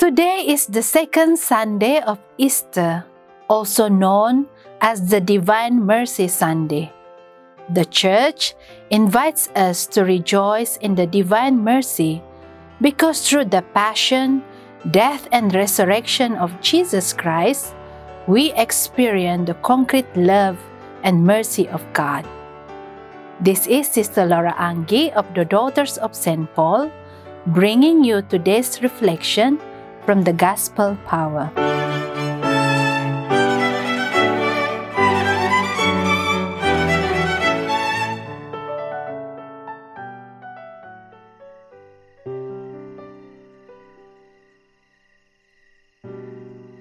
Today is the second Sunday of Easter, also known as the Divine Mercy Sunday. The Church invites us to rejoice in the Divine Mercy because through the Passion, death, and resurrection of Jesus Christ, we experience the concrete love and mercy of God. This is Sister Laura Angie of the Daughters of St. Paul, bringing you today's reflection from the Gospel Power.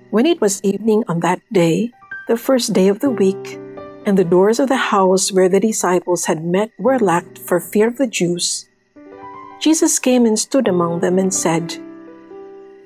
When it was evening on that day, the first day of the week, and the doors of the house where the disciples had met were locked for fear of the Jews, Jesus came and stood among them and said,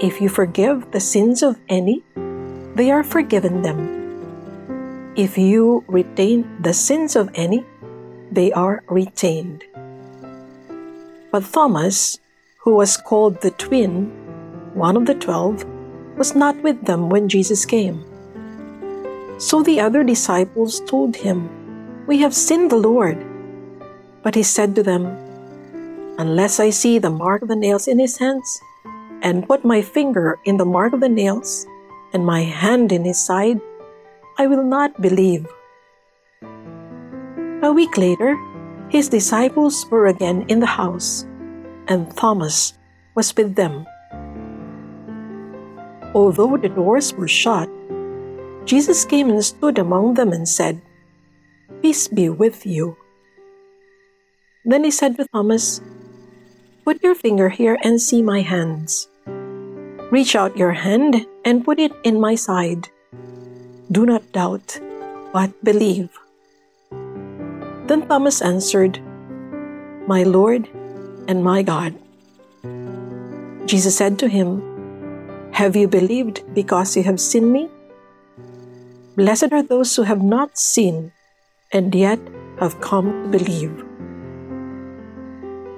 If you forgive the sins of any, they are forgiven them. If you retain the sins of any, they are retained. But Thomas, who was called the twin, one of the twelve, was not with them when Jesus came. So the other disciples told him, We have seen the Lord. But he said to them, Unless I see the mark of the nails in his hands, and put my finger in the mark of the nails, and my hand in his side, I will not believe. A week later, his disciples were again in the house, and Thomas was with them. Although the doors were shut, Jesus came and stood among them and said, Peace be with you. Then he said to Thomas, Put your finger here and see my hands. Reach out your hand and put it in my side. Do not doubt, but believe. Then Thomas answered, My Lord and my God. Jesus said to him, Have you believed because you have seen me? Blessed are those who have not seen and yet have come to believe.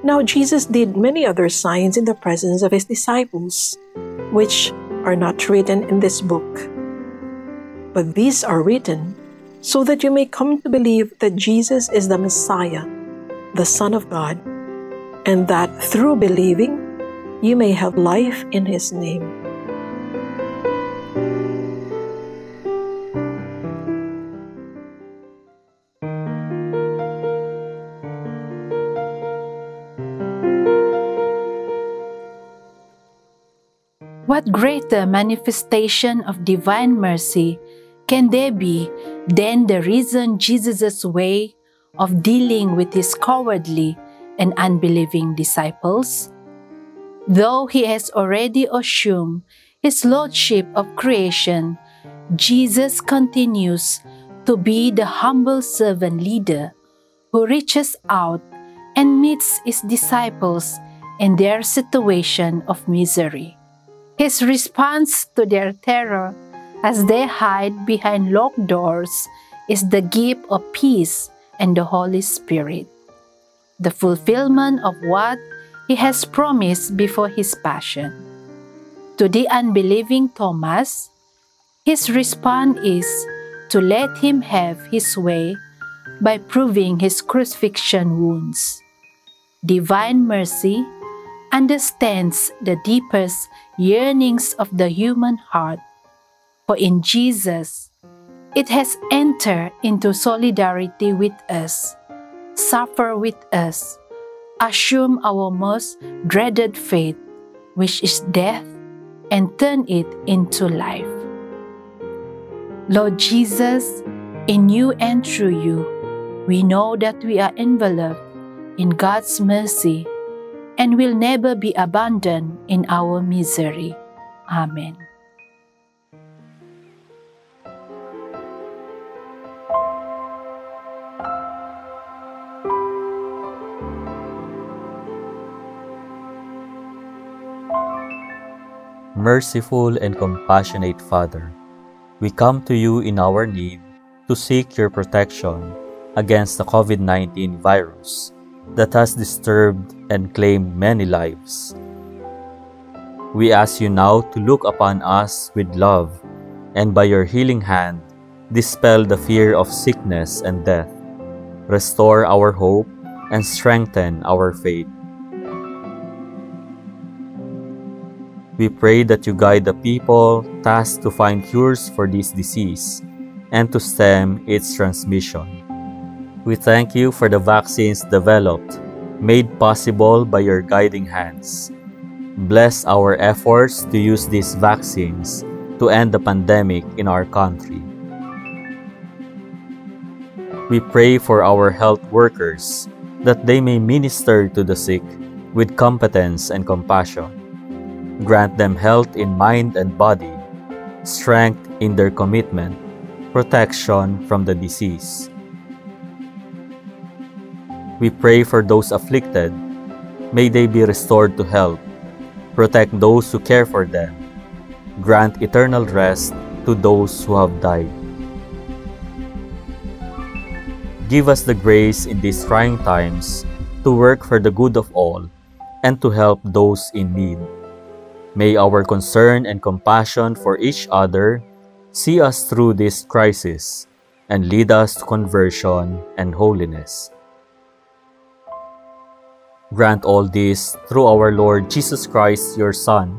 Now, Jesus did many other signs in the presence of his disciples, which are not written in this book. But these are written so that you may come to believe that Jesus is the Messiah, the Son of God, and that through believing you may have life in his name. What greater manifestation of divine mercy can there be than the reason Jesus' way of dealing with his cowardly and unbelieving disciples? Though he has already assumed his lordship of creation, Jesus continues to be the humble servant leader who reaches out and meets his disciples in their situation of misery. His response to their terror as they hide behind locked doors is the gift of peace and the Holy Spirit, the fulfillment of what He has promised before His passion. To the unbelieving Thomas, his response is to let him have his way by proving his crucifixion wounds. Divine mercy understands the deepest yearnings of the human heart. For in Jesus, it has entered into solidarity with us, suffer with us, assume our most dreaded fate, which is death, and turn it into life. Lord Jesus, in you and through you, we know that we are enveloped in God's mercy and will never be abandoned in our misery. Amen. Merciful and compassionate Father, we come to you in our need to seek your protection against the COVID 19 virus that has disturbed and claimed many lives. We ask you now to look upon us with love and by your healing hand, dispel the fear of sickness and death, restore our hope, and strengthen our faith. We pray that you guide the people tasked to find cures for this disease and to stem its transmission. We thank you for the vaccines developed, made possible by your guiding hands. Bless our efforts to use these vaccines to end the pandemic in our country. We pray for our health workers that they may minister to the sick with competence and compassion Grant them health in mind and body, strength in their commitment, protection from the disease. We pray for those afflicted. May they be restored to health. Protect those who care for them. Grant eternal rest to those who have died. Give us the grace in these trying times to work for the good of all and to help those in need. May our concern and compassion for each other see us through this crisis and lead us to conversion and holiness. Grant all this through our Lord Jesus Christ, your Son,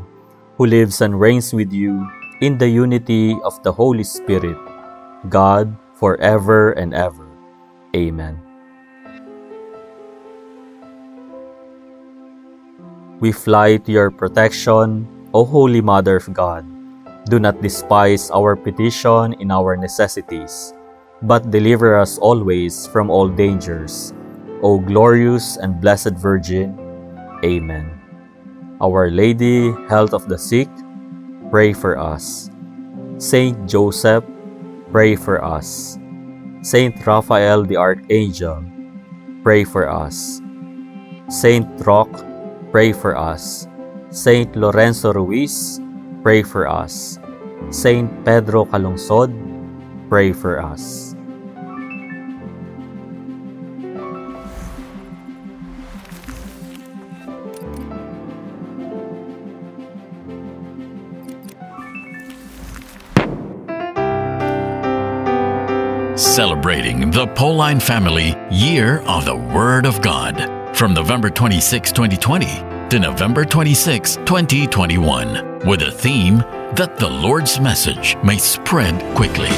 who lives and reigns with you in the unity of the Holy Spirit, God, forever and ever. Amen. We fly to your protection, O Holy Mother of God. Do not despise our petition in our necessities, but deliver us always from all dangers. O glorious and blessed Virgin. Amen. Our Lady, Health of the Sick, pray for us. Saint Joseph, pray for us. Saint Raphael the Archangel, pray for us. Saint Roch, pray for us. Saint Lorenzo Ruiz, pray for us. Saint Pedro Calungsod, pray for us. Celebrating the Pauline Family Year of the Word of God from November 26, 2020 to November 26, 2021, with a theme that the Lord's message may spread quickly.